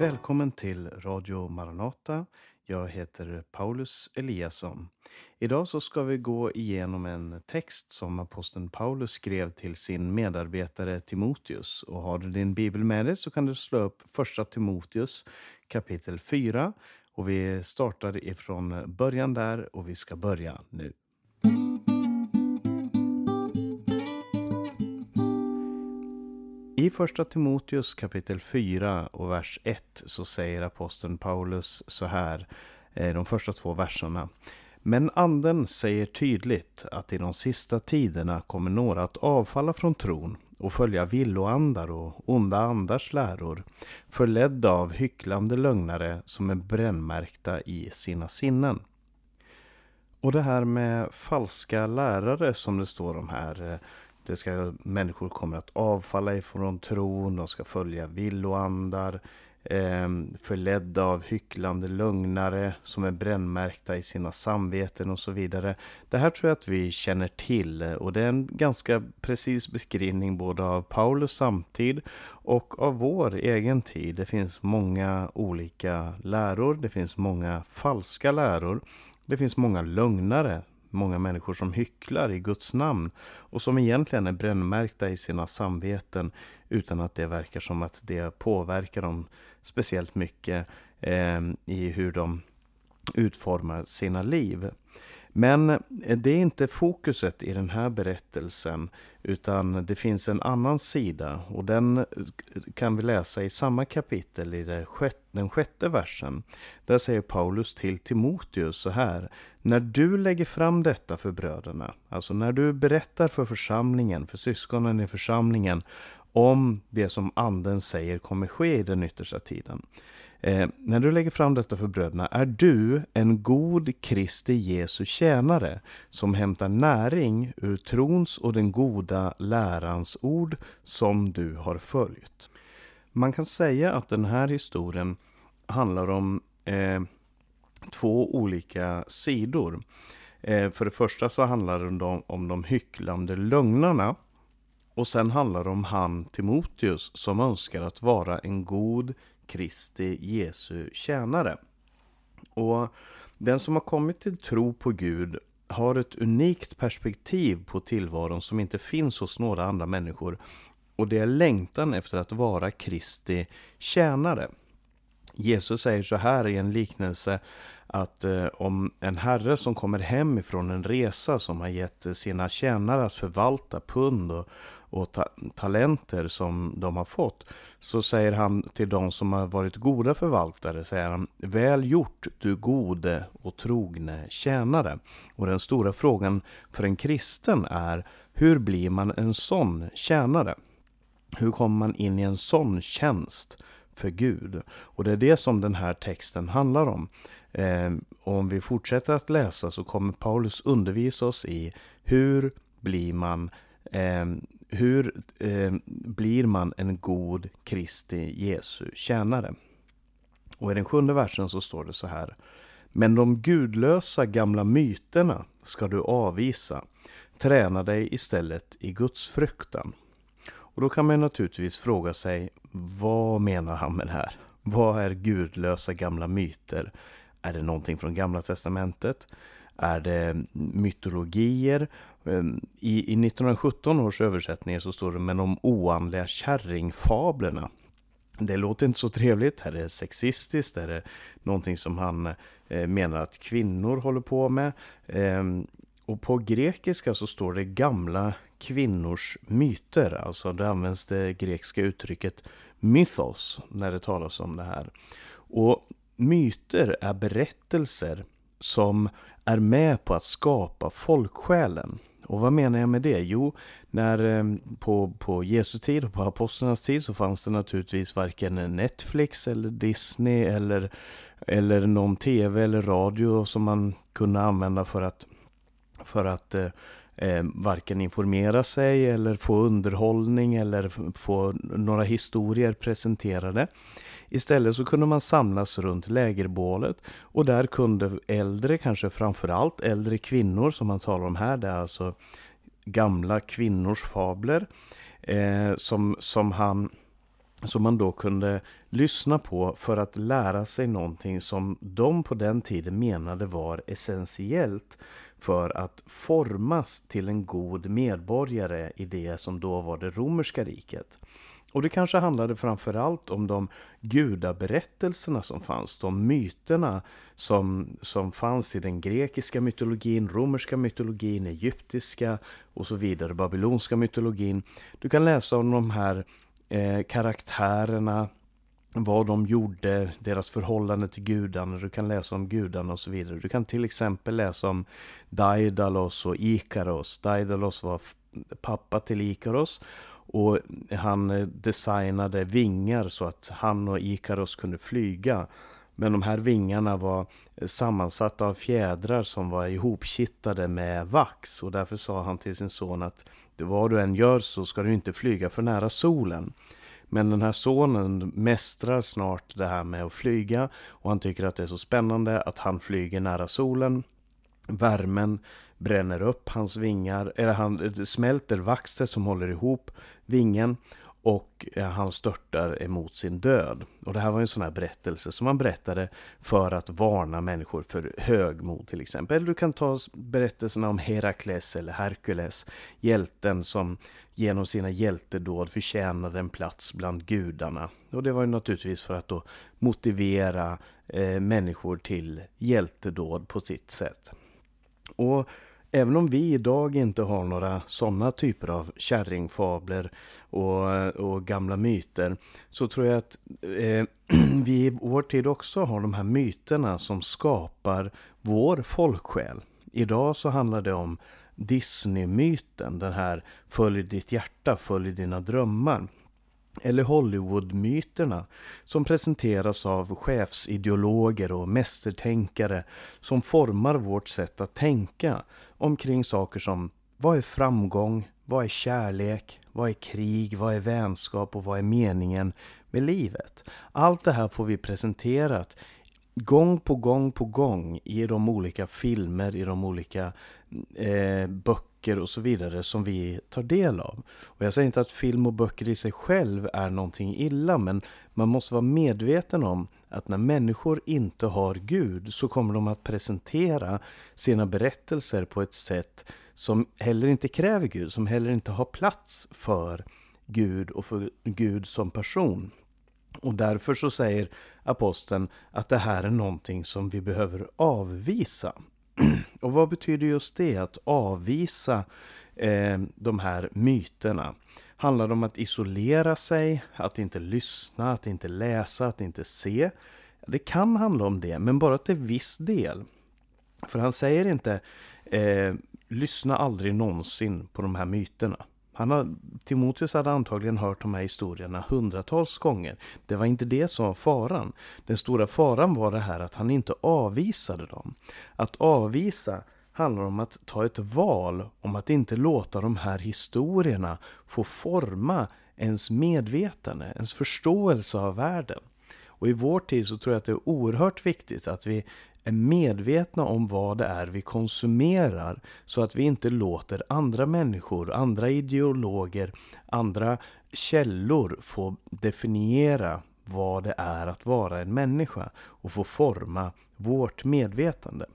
Välkommen till Radio Maranata. Jag heter Paulus Eliasson. Idag så ska vi gå igenom en text som aposteln Paulus skrev till sin medarbetare Timoteus. Och har du din bibel med dig så kan du slå upp första Timoteus kapitel 4. Och vi startar ifrån början där och vi ska börja nu. I första Timoteus kapitel 4 och vers 1 så säger aposteln Paulus så här, eh, de första två verserna. Men anden säger tydligt att i de sista tiderna kommer några att avfalla från tron och följa villoandar och onda andars läror, förledda av hycklande lögnare som är brännmärkta i sina sinnen. Och det här med falska lärare som det står om här, eh, det ska, människor kommer att avfalla ifrån tron, de ska följa villoandar, eh, förledda av hycklande lögnare som är brännmärkta i sina samveten och så vidare. Det här tror jag att vi känner till och det är en ganska precis beskrivning både av Paulus samtid och av vår egen tid. Det finns många olika läror, det finns många falska läror, det finns många lögnare många människor som hycklar i Guds namn och som egentligen är brännmärkta i sina samveten utan att det verkar som att det påverkar dem speciellt mycket eh, i hur de utformar sina liv. Men eh, det är inte fokuset i den här berättelsen utan det finns en annan sida och den eh, kan vi läsa i samma kapitel i det sjätte, den sjätte versen. Där säger Paulus till Timoteus så här. När du lägger fram detta för bröderna, alltså när du berättar för församlingen, för syskonen i församlingen om det som anden säger kommer ske i den yttersta tiden. Eh, när du lägger fram detta för bröderna är du en god Kristi Jesu tjänare som hämtar näring ur trons och den goda lärans ord som du har följt. Man kan säga att den här historien handlar om eh, två olika sidor. Eh, för det första så handlar det om, om de hycklande lögnarna och sen handlar det om han Timoteus som önskar att vara en god Kristi Jesu tjänare. Och den som har kommit till tro på Gud har ett unikt perspektiv på tillvaron som inte finns hos några andra människor. Och det är längtan efter att vara Kristi tjänare. Jesus säger så här i en liknelse att eh, om en herre som kommer hem ifrån en resa som har gett sina tjänare att förvalta pund och, och ta talenter som de har fått. Så säger han till de som har varit goda förvaltare, säger han, väl gjort du gode och trogne tjänare. Och den stora frågan för en kristen är, hur blir man en sån tjänare? Hur kommer man in i en sån tjänst för Gud? Och det är det som den här texten handlar om. Eh, och om vi fortsätter att läsa så kommer Paulus undervisa oss i hur blir man eh, hur eh, blir man en god Kristi Jesu tjänare? Och i den sjunde versen så står det så här. Men de gudlösa gamla myterna ska du avvisa. Träna dig istället i Guds fruktan. Och då kan man naturligtvis fråga sig, vad menar han med det här? Vad är gudlösa gamla myter? Är det någonting från Gamla Testamentet? Är det mytologier? Ehm, I, I 1917 års översättning så står det ”men de oandliga kärringfablerna. Det låter inte så trevligt. Här Är det sexistiskt? Är det någonting som han eh, menar att kvinnor håller på med? Ehm, och på grekiska så står det gamla kvinnors myter. Alltså det används det grekiska uttrycket mythos när det talas om det här. Och myter är berättelser som är med på att skapa folksjälen. Och vad menar jag med det? Jo, när, eh, på, på Jesu tid och på apostlarnas tid så fanns det naturligtvis varken Netflix eller Disney eller, eller någon tv eller radio som man kunde använda för att, för att eh, eh, varken informera sig eller få underhållning eller få några historier presenterade. Istället så kunde man samlas runt lägerbålet och där kunde äldre, kanske framförallt äldre kvinnor som man talar om här, det är alltså gamla kvinnors fabler eh, som, som han som man då kunde lyssna på för att lära sig någonting som de på den tiden menade var essentiellt för att formas till en god medborgare i det som då var det romerska riket. Och det kanske handlade framförallt om de gudaberättelserna som fanns, de myterna som, som fanns i den grekiska mytologin, romerska mytologin, egyptiska och så vidare, babylonska mytologin. Du kan läsa om de här eh, karaktärerna, vad de gjorde, deras förhållande till gudarna, du kan läsa om gudarna och så vidare. Du kan till exempel läsa om Daidalos och Ikaros. Daidalos var pappa till Ikaros och han eh, designade vingar så att han och Ikaros kunde flyga. Men de här vingarna var eh, sammansatta av fjädrar som var ihopkittade med vax. Och därför sa han till sin son att vad du än gör så ska du inte flyga för nära solen. Men den här sonen mästrar snart det här med att flyga och han tycker att det är så spännande att han flyger nära solen. Värmen bränner upp hans vingar, eller han smälter vaxet som håller ihop vingen och eh, han störtar emot sin död. Och det här var en sån här berättelse som man berättade för att varna människor för högmod till exempel. Eller du kan ta berättelserna om Herakles eller Herkules, hjälten som genom sina hjältedåd förtjänade en plats bland gudarna. Och det var ju naturligtvis för att då motivera eh, människor till hjältedåd på sitt sätt. Och Även om vi idag inte har några sådana typer av kärringfabler och, och gamla myter så tror jag att eh, vi i vår tid också har de här myterna som skapar vår folksjäl. Idag så handlar det om Disney-myten, den här följ ditt hjärta, följ dina drömmar. Eller Hollywood-myterna som presenteras av chefsideologer och mästertänkare som formar vårt sätt att tänka omkring saker som vad är framgång, vad är kärlek, vad är krig, vad är vänskap? Och vad är meningen med livet. Allt det här får vi presenterat gång på gång på gång i de olika filmer, i de olika eh, böcker och så vidare som vi tar del av. Och jag säger inte att film och böcker i sig själv är någonting illa, men man måste vara medveten om att när människor inte har Gud så kommer de att presentera sina berättelser på ett sätt som heller inte kräver Gud, som heller inte har plats för Gud och för Gud som person. Och därför så säger aposteln att det här är någonting som vi behöver avvisa. Och vad betyder just det, att avvisa eh, de här myterna? Handlar det om att isolera sig, att inte lyssna, att inte läsa, att inte se? Det kan handla om det, men bara till viss del. För han säger inte eh, lyssna aldrig någonsin på de här myterna. Han har, Timoteus hade antagligen hört de här historierna hundratals gånger. Det var inte det som var faran. Den stora faran var det här att han inte avvisade dem. Att avvisa handlar om att ta ett val om att inte låta de här historierna få forma ens medvetande, ens förståelse av världen. Och i vår tid så tror jag att det är oerhört viktigt att vi är medvetna om vad det är vi konsumerar så att vi inte låter andra människor, andra ideologer, andra källor få definiera vad det är att vara en människa och få forma vårt medvetande.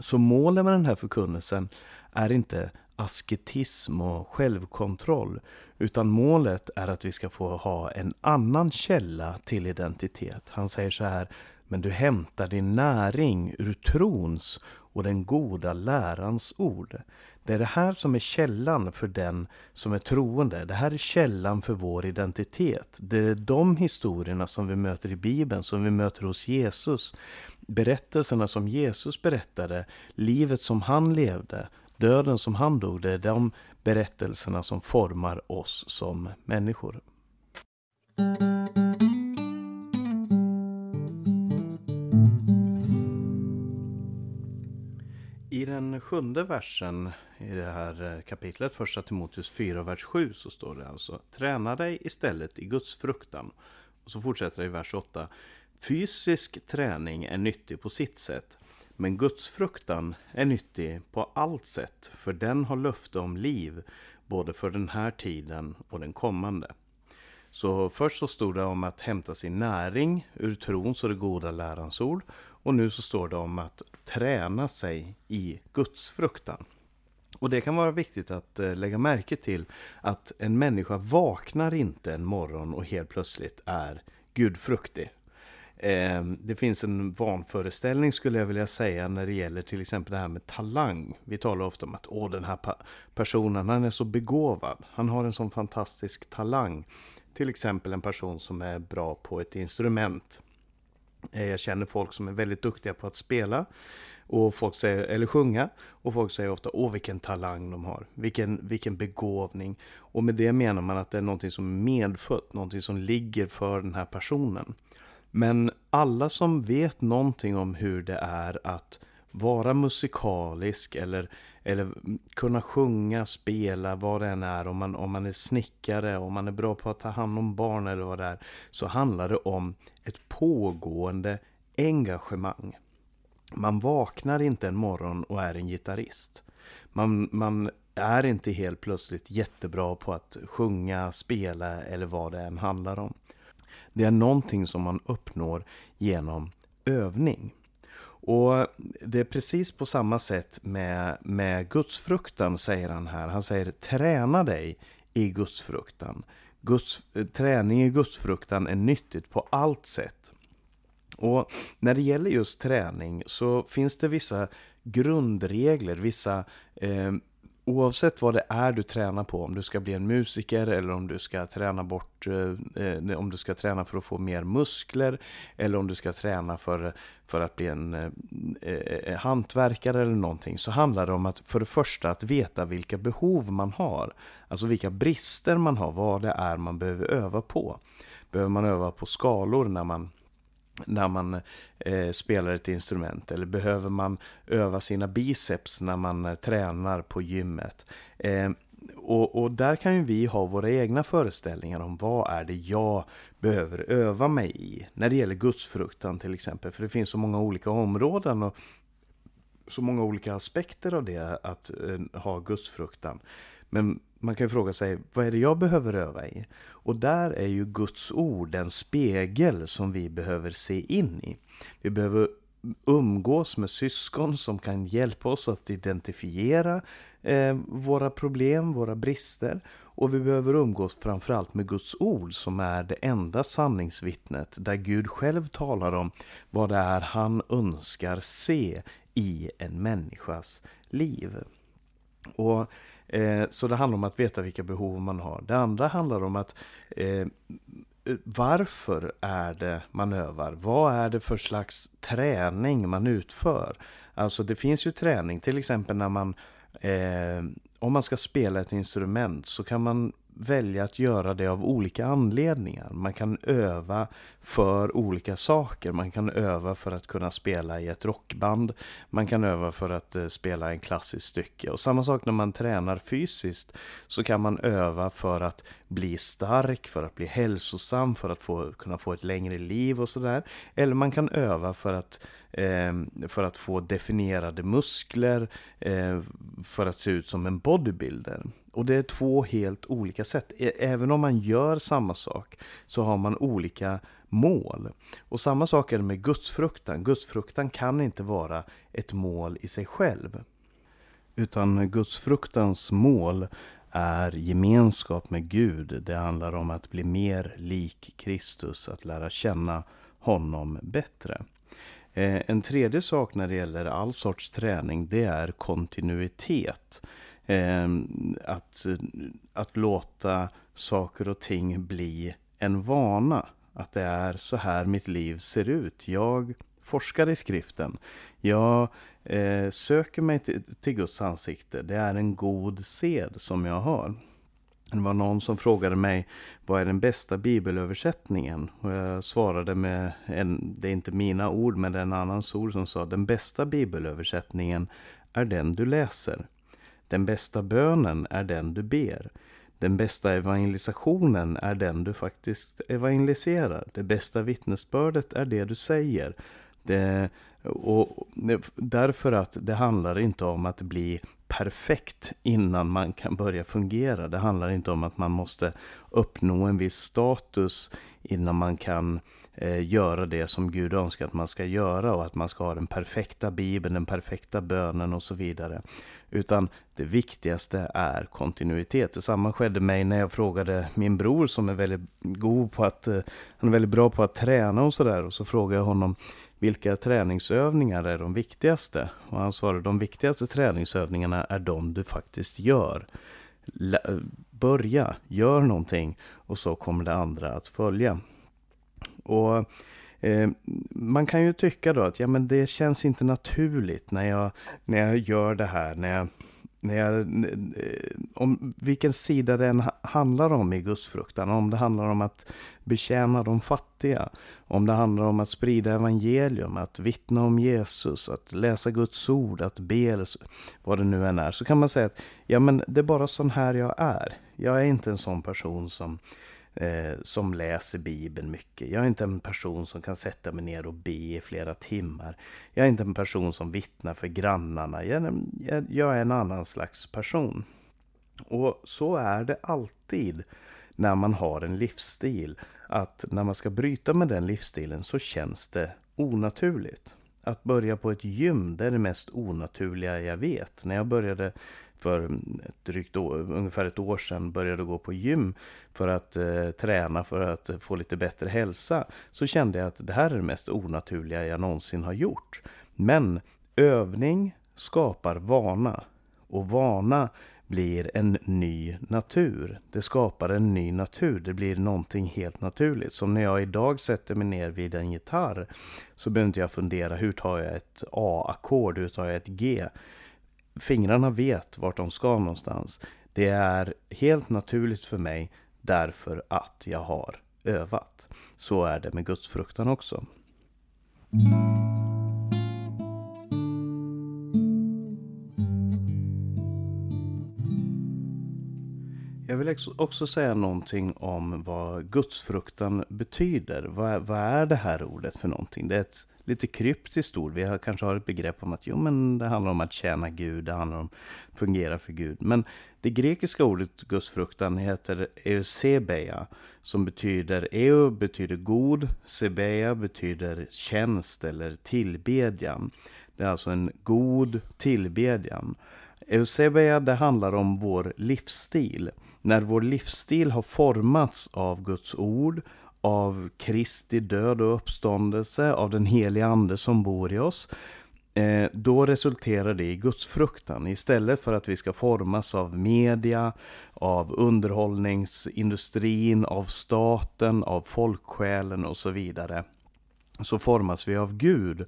Så målet med den här förkunnelsen är inte asketism och självkontroll, utan målet är att vi ska få ha en annan källa till identitet. Han säger så här, men du hämtar din näring ur trons och den goda lärans ord. Det är det här som är källan för den som är troende. Det här är källan för vår identitet. Det är de historierna som vi möter i Bibeln, som vi möter hos Jesus. Berättelserna som Jesus berättade, livet som han levde, döden som han dog. Det är de berättelserna som formar oss som människor. Den sjunde versen i det här eh, kapitlet, första Timoteus 4, vers 7, så står det alltså Träna dig istället i Guds fruktan. Och så fortsätter det i vers 8. Fysisk träning är nyttig på sitt sätt, men Guds fruktan är nyttig på allt sätt, för den har löfte om liv, både för den här tiden och den kommande. Så först så stod det om att hämta sin näring ur trons och det goda lärans ord. Och nu så står det om att träna sig i gudsfruktan. Och det kan vara viktigt att eh, lägga märke till att en människa vaknar inte en morgon och helt plötsligt är gudfruktig. Eh, det finns en vanföreställning skulle jag vilja säga när det gäller till exempel det här med talang. Vi talar ofta om att Åh, den här personen han är så begåvad. Han har en sån fantastisk talang. Till exempel en person som är bra på ett instrument. Eh, jag känner folk som är väldigt duktiga på att spela. Och folk säger, eller sjunga. Och folk säger ofta, åh vilken talang de har. Vilken, vilken begåvning. Och med det menar man att det är någonting som är medfött. Någonting som ligger för den här personen. Men alla som vet någonting om hur det är att vara musikalisk eller, eller kunna sjunga, spela, vad det än är, om man, om man är snickare, om man är bra på att ta hand om barn eller vad det är, så handlar det om ett pågående engagemang. Man vaknar inte en morgon och är en gitarrist. Man, man är inte helt plötsligt jättebra på att sjunga, spela eller vad det än handlar om. Det är någonting som man uppnår genom övning. Och det är precis på samma sätt med, med gudsfruktan säger han här. Han säger träna dig i gudsfruktan. Guds, eh, träning i gudsfruktan är nyttigt på allt sätt. Och när det gäller just träning så finns det vissa grundregler, vissa eh, Oavsett vad det är du tränar på, om du ska bli en musiker eller om du ska träna bort, eh, eh om du ska träna för att få mer muskler eller om du ska träna för, för att bli en eh, eh, eh, hantverkare eller någonting så handlar det om att för det första att veta vilka behov man har. Alltså vilka brister man har, vad det är man behöver öva på. Behöver man öva på skalor när man när man eh, spelar ett instrument? Eller behöver man öva sina biceps när man eh, tränar på gymmet? Eh, och, och, där kan ju vi ha våra egna föreställningar om vad är det jag behöver öva mig i. När det gäller gudsfruktan till exempel. För det finns så många olika områden och så många olika aspekter av det att eh, ha gudsfruktan. Men man kan ju fråga sig, vad är det jag behöver öva i? Och där är ju Guds ord den spegel som vi behöver se in i. Vi behöver umgås med syskon som kan hjälpa oss att identifiera eh, våra problem, våra brister. Och vi behöver umgås framförallt med Guds ord som är det enda sanningsvittnet där Gud själv talar om vad det är han önskar se i en människas liv. Och Eh, så det handlar om att veta vilka behov man har. Det andra handlar om att eh, varför är det man övar? Vad är det för slags träning man utför? Alltså det finns ju träning, till exempel när man eh, om man ska spela ett instrument så kan man välja att göra det av olika anledningar. Man kan öva för olika saker. Man kan öva för att kunna spela i ett rockband. Man kan öva för att eh, spela en klassisk stycke. Och samma sak när man tränar fysiskt så kan man öva för att bli stark, för att bli hälsosam, för att få, kunna få ett längre liv och sådär. Eller man kan öva för att eh, för att få definierade muskler, eh, för att se ut som en bodybuilder. Och det är två helt olika sätt. Även om man gör samma sak så har man olika mål. Och samma sak är det med gudsfruktan. Gudsfruktan kan inte vara ett mål i sig själv. Utan gudsfruktans mål är gemenskap med Gud. Det handlar om att bli mer lik Kristus, att lära känna honom bättre. Eh, en tredje sak när det gäller all sorts träning, det är kontinuitet. Eh, att, att låta saker och ting bli en vana. Att det är så här mitt liv ser ut. Jag forskar i skriften. Jag eh, söker mig till, till Guds ansikte. Det är en god sed som jag har. Det var någon som frågade mig vad är den bästa bibelöversättningen? Och jag svarade med, en, det är inte mina ord men det är en annans ord som sa den bästa bibelöversättningen är den du läser. Den bästa bönen är den du ber. Den bästa evangelisationen är den du faktiskt evangeliserar. Det bästa vittnesbördet är det du säger. Det, och därför att det handlar inte om att bli perfekt innan man kan börja fungera. Det handlar inte om att man måste uppnå en viss status innan man kan eh, göra det som Gud önskar att man ska göra och att man ska ha den perfekta bibeln, den perfekta bönen och så vidare. Utan det viktigaste är kontinuitet. Detsamma skedde mig när jag frågade min bror som är väldigt god på att, eh, han är väldigt bra på att träna och sådär. Och så frågade jag honom, vilka träningsövningar är de viktigaste? Och han svarade, de viktigaste träningsövningarna är de du faktiskt gör. Börja, gör någonting och så kommer det andra att följa. Och eh, Man kan ju tycka då att ja, men det känns inte naturligt när jag, när jag gör det här, när jag när jag, eh, om vilken sida det än handlar om i gudsfruktan. Om det handlar om att betjäna de fattiga. Om det handlar om att sprida evangelium, att vittna om Jesus, att läsa Guds ord, att be, eller vad det nu än är. Så kan man säga att ja, men det är bara sån här jag är. Jag är inte en sån person som eh, som läser Bibeln mycket. Jag är inte en person som kan sätta mig ner och be i flera timmar. Jag är inte en person som vittnar för grannarna. Jag, jag, jag är en annan slags person. Och så är det alltid när man har en livsstil. Att när man ska bryta med den livsstilen så känns det onaturligt. Att börja på ett gym, det är det mest onaturliga jag vet. När jag började för ett drygt år, ungefär ett år sedan började gå på gym för att eh, träna för att få lite bättre hälsa så kände jag att det här är det mest onaturliga jag någonsin har gjort. Men övning skapar vana och vana blir en ny natur. Det skapar en ny natur. Det blir någonting helt naturligt. Som när jag idag sätter mig ner vid en gitarr så behöver inte jag fundera hur tar jag ett A-ackord, hur tar jag ett G? Fingrarna vet vart de ska någonstans. Det är helt naturligt för mig därför att jag har övat. Så är det med gudsfruktan också. Jag vill också säga någonting om vad gudsfruktan betyder. Vad, vad är det här ordet för någonting? Det är ett lite kryptiskt ord. Vi har, kanske har ett begrepp om att jo, men det handlar om att tjäna Gud, det handlar om att fungera för Gud. Men det grekiska ordet gudsfruktan heter eusebeia, som betyder, eu betyder god, sebeia betyder tjänst eller tillbedjan. Det är alltså en god tillbedjan. Eusebia, det handlar om vår livsstil. När vår livsstil har formats av Guds ord, av Kristi död och uppståndelse, av den heliga Ande som bor i oss, eh, då resulterar det i gudsfruktan. Istället för att vi ska formas av media, av underhållningsindustrin, av staten, av folksjälen och så vidare så formas vi av Gud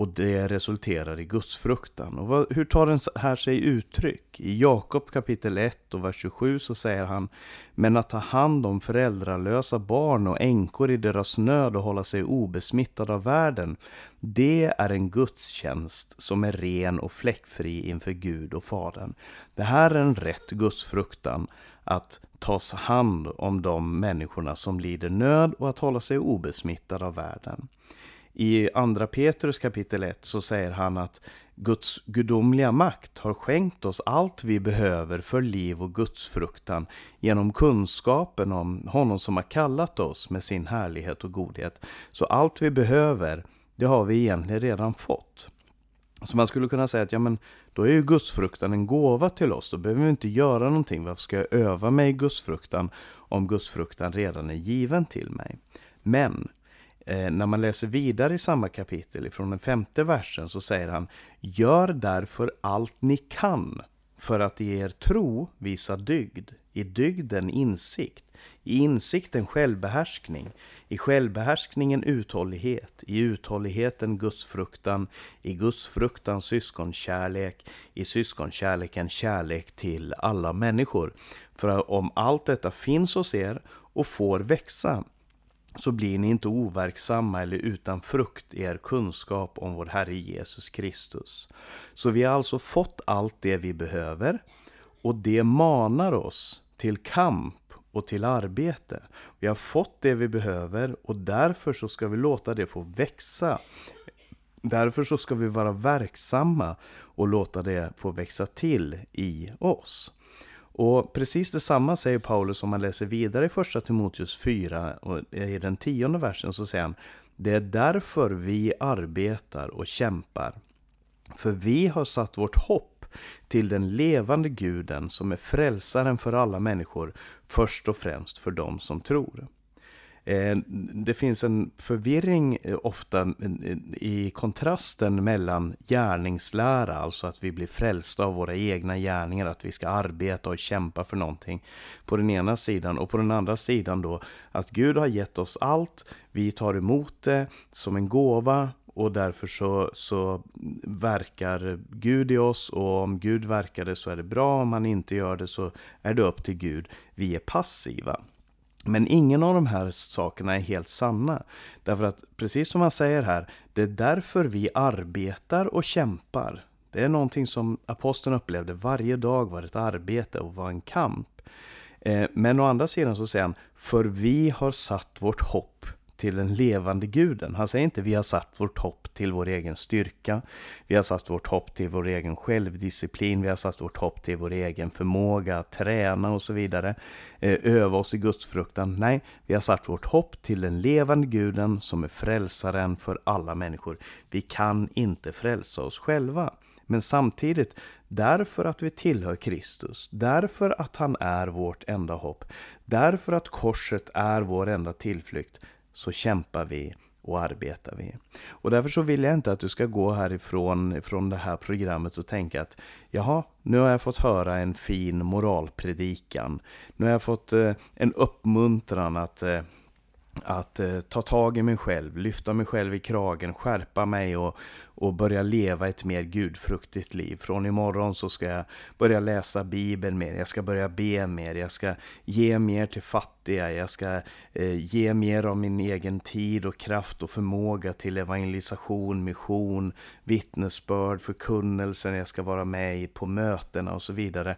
och det resulterar i gudsfruktan. Och vad, hur tar den här sig uttryck? I Jakob kapitel 1 och vers 27 så säger han Men att ta hand om föräldralösa barn och änkor i deras nöd och hålla sig obesmittad av världen Det är en gudstjänst som är ren och fläckfri inför Gud och Fadern. Det här är en rätt gudsfruktan att ta hand om de människorna som lider nöd och att hålla sig obesmittad av världen. I andra Petrus kapitel 1 så säger han att Guds gudomliga makt har skänkt oss allt vi behöver för liv och gudsfruktan genom kunskapen om honom som har kallat oss med sin härlighet och godhet. Så allt vi behöver, det har vi egentligen redan fått. Så man skulle kunna säga att ja, men då är ju gudsfruktan en gåva till oss. Då behöver vi inte göra någonting. Varför ska jag öva mig i gudsfruktan om gudsfruktan redan är given till mig? Men Eh, när man läser vidare i samma kapitel ifrån den femte versen så säger han Gör därför allt ni kan för att i er tro visa dygd, i dygden insikt, i insikten självbehärskning, i självbehärskningen uthållighet, i uthålligheten gudsfruktan, i gudsfruktan syskonkärlek, i syskonkärleken kärlek till alla människor. För om allt detta finns hos er och får växa, så blir ni inte overksamma eller utan frukt i er kunskap om vår Herre Jesus Kristus. Så vi har alltså fått allt det vi behöver och det manar oss till kamp och till arbete. Vi har fått det vi behöver och därför så ska vi låta det få växa Därför så ska vi vara verksamma och låta det få växa till i oss. Och precis detsamma säger Paulus om man läser vidare i första Timoteus 4 och i den tionde versen så säger han Det är därför vi arbetar och kämpar. För vi har satt vårt hopp till den levande guden som är frälsaren för alla människor, först och främst för dem som tror. Eh, det finns en förvirring eh, ofta i kontrasten mellan gärningslära, alltså att vi blir frälsta av våra egna gärningar, att vi ska arbeta och kämpa för någonting på den ena sidan och på den andra sidan då att Gud har gett oss allt, vi tar emot det som en gåva och därför så, så verkar Gud i oss och om Gud verkar det så är det bra, om han inte gör det så är det upp till Gud. Vi är passiva. Men ingen av de här sakerna är helt sanna. Därför att precis som han säger här, det är därför vi arbetar och kämpar. Det är någonting som aposteln upplevde varje dag var ett arbete och var en kamp. Eh, men å andra sidan så säger han, för vi har satt vårt hopp till den levande guden. Han säger inte vi har satt vårt hopp till vår egen styrka. Vi har satt vårt hopp till vår egen självdisciplin. Vi har satt vårt hopp till vår egen förmåga att träna och så vidare. Eh, öva oss i gudsfruktan. Nej, vi har satt vårt hopp till den levande guden som är frälsaren för alla människor. Vi kan inte frälsa oss själva. Men samtidigt, därför att vi tillhör Kristus, därför att han är vårt enda hopp, därför att korset är vår enda tillflykt, så kämpar vi och arbetar vi. Och därför så vill jag inte att du ska gå härifrån från det här programmet och tänka att jaha, nu har jag fått höra en fin moralpredikan. Nu har jag fått eh, en uppmuntran att eh, att eh, ta tag i mig själv, lyfta mig själv i kragen, skärpa mig och, och börja leva ett mer gudfruktigt liv. Från imorgon så ska jag börja läsa Bibeln mer, jag ska börja be mer, jag ska ge mer till fattiga, jag ska eh, ge mer av min egen tid och kraft och förmåga till evangelisation, mission, vittnesbörd, förkunnelsen, jag ska vara med på mötena och så vidare.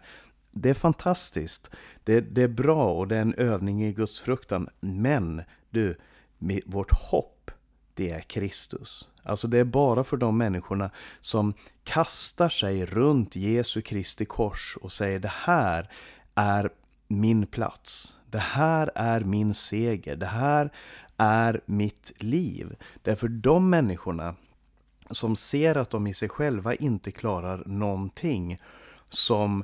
Det är fantastiskt. Det, det, är bra och det är en övning i Guds fruktan. Men du, vårt hopp, det är Kristus. Alltså det är bara för de människorna som kastar sig runt Jesu Kristi kors och säger det här är min plats. Det här är min seger. Det här är mitt liv. Det är för de människorna som ser att de i sig själva inte klarar någonting som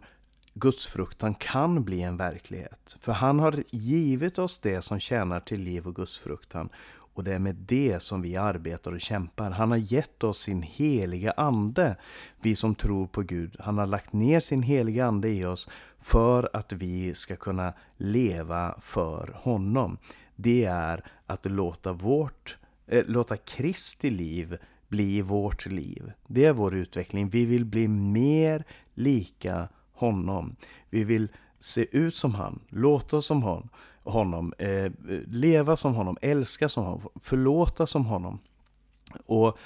gudsfruktan kan bli en verklighet. För han har givit oss det som tjänar till liv och gudsfruktan. Och det är med det som vi arbetar och kämpar. Han har gett oss sin heliga ande, vi som tror på Gud. Han har lagt ner sin heliga ande i oss för att vi ska kunna leva för honom. Det är att låta vårt, äh, låta Kristi liv bli vårt liv. Det är vår utveckling. Vi vill bli mer lika honom. Vi vill se ut som han, låta som honom, eh, leva som honom, älska som honom, förlåta som honom. Och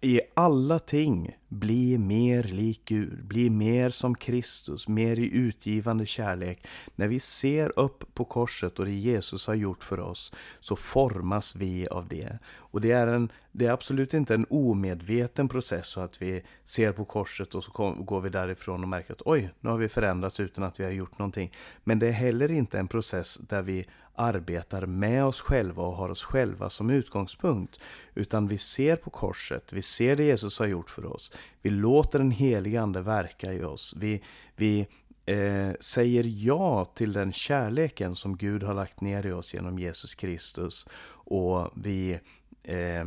i alla ting bli mer lik Gud, bli mer som Kristus, mer i utgivande kärlek. När vi ser upp på korset och det Jesus har gjort för oss så formas vi av det. Och det är, en, det är absolut inte en omedveten process så att vi ser på korset och så kom, går vi därifrån och märker att oj, nu har vi förändrats utan att vi har gjort någonting. Men det är heller inte en process där vi arbetar med oss själva och har oss själva som utgångspunkt. Utan vi ser på korset, vi ser det Jesus har gjort för oss. Vi låter den helige Ande verka i oss. Vi, vi eh, säger ja till den kärleken som Gud har lagt ner i oss genom Jesus Kristus. Och vi, eh,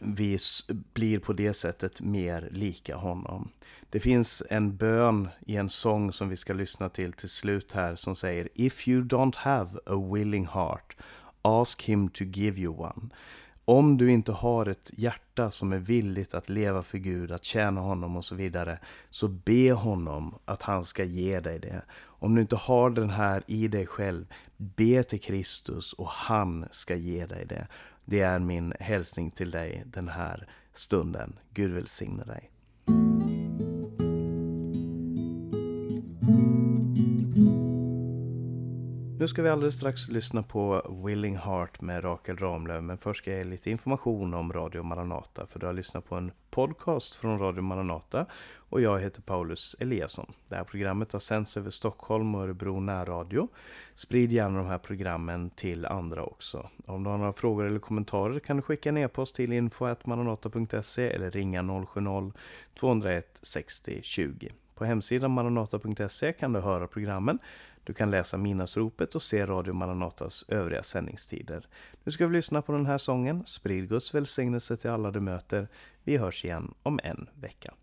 vi blir på det sättet mer lika honom. Det finns en bön i en sång som vi ska lyssna till till slut här som säger If you don't have a willing heart, ask him to give you one. Om du inte har ett hjärta som är villigt att leva för Gud, att tjäna honom och så vidare, så be honom att han ska ge dig det. Om du inte har den här i dig själv, be till Kristus och han ska ge dig det. Det är min hälsning till dig den här stunden. Gud välsigne dig. Nu ska vi alldeles strax lyssna på Willing Heart med Rakel Ramlöv, men först ska jag ge lite information om Radio Maranata, för du har lyssnat på en podcast från Radio Maranata och jag heter Paulus Eliasson. Det här programmet har sänds över Stockholm och Örebro närradio. Sprid gärna de här programmen till andra också. Om du har några frågor eller kommentarer kan du skicka en e-post till info.maranata.se eller ringa 070-201 60 20. På hemsidan maranata.se kan du höra programmen du kan läsa Minnasropet och se Radio Maranatas övriga sändningstider. Nu ska vi lyssna på den här sången. Sprid Guds välsignelse till alla du möter. Vi hörs igen om en vecka.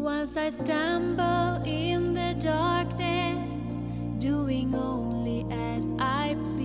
Once I stumble in the darkness, doing only as I pleased.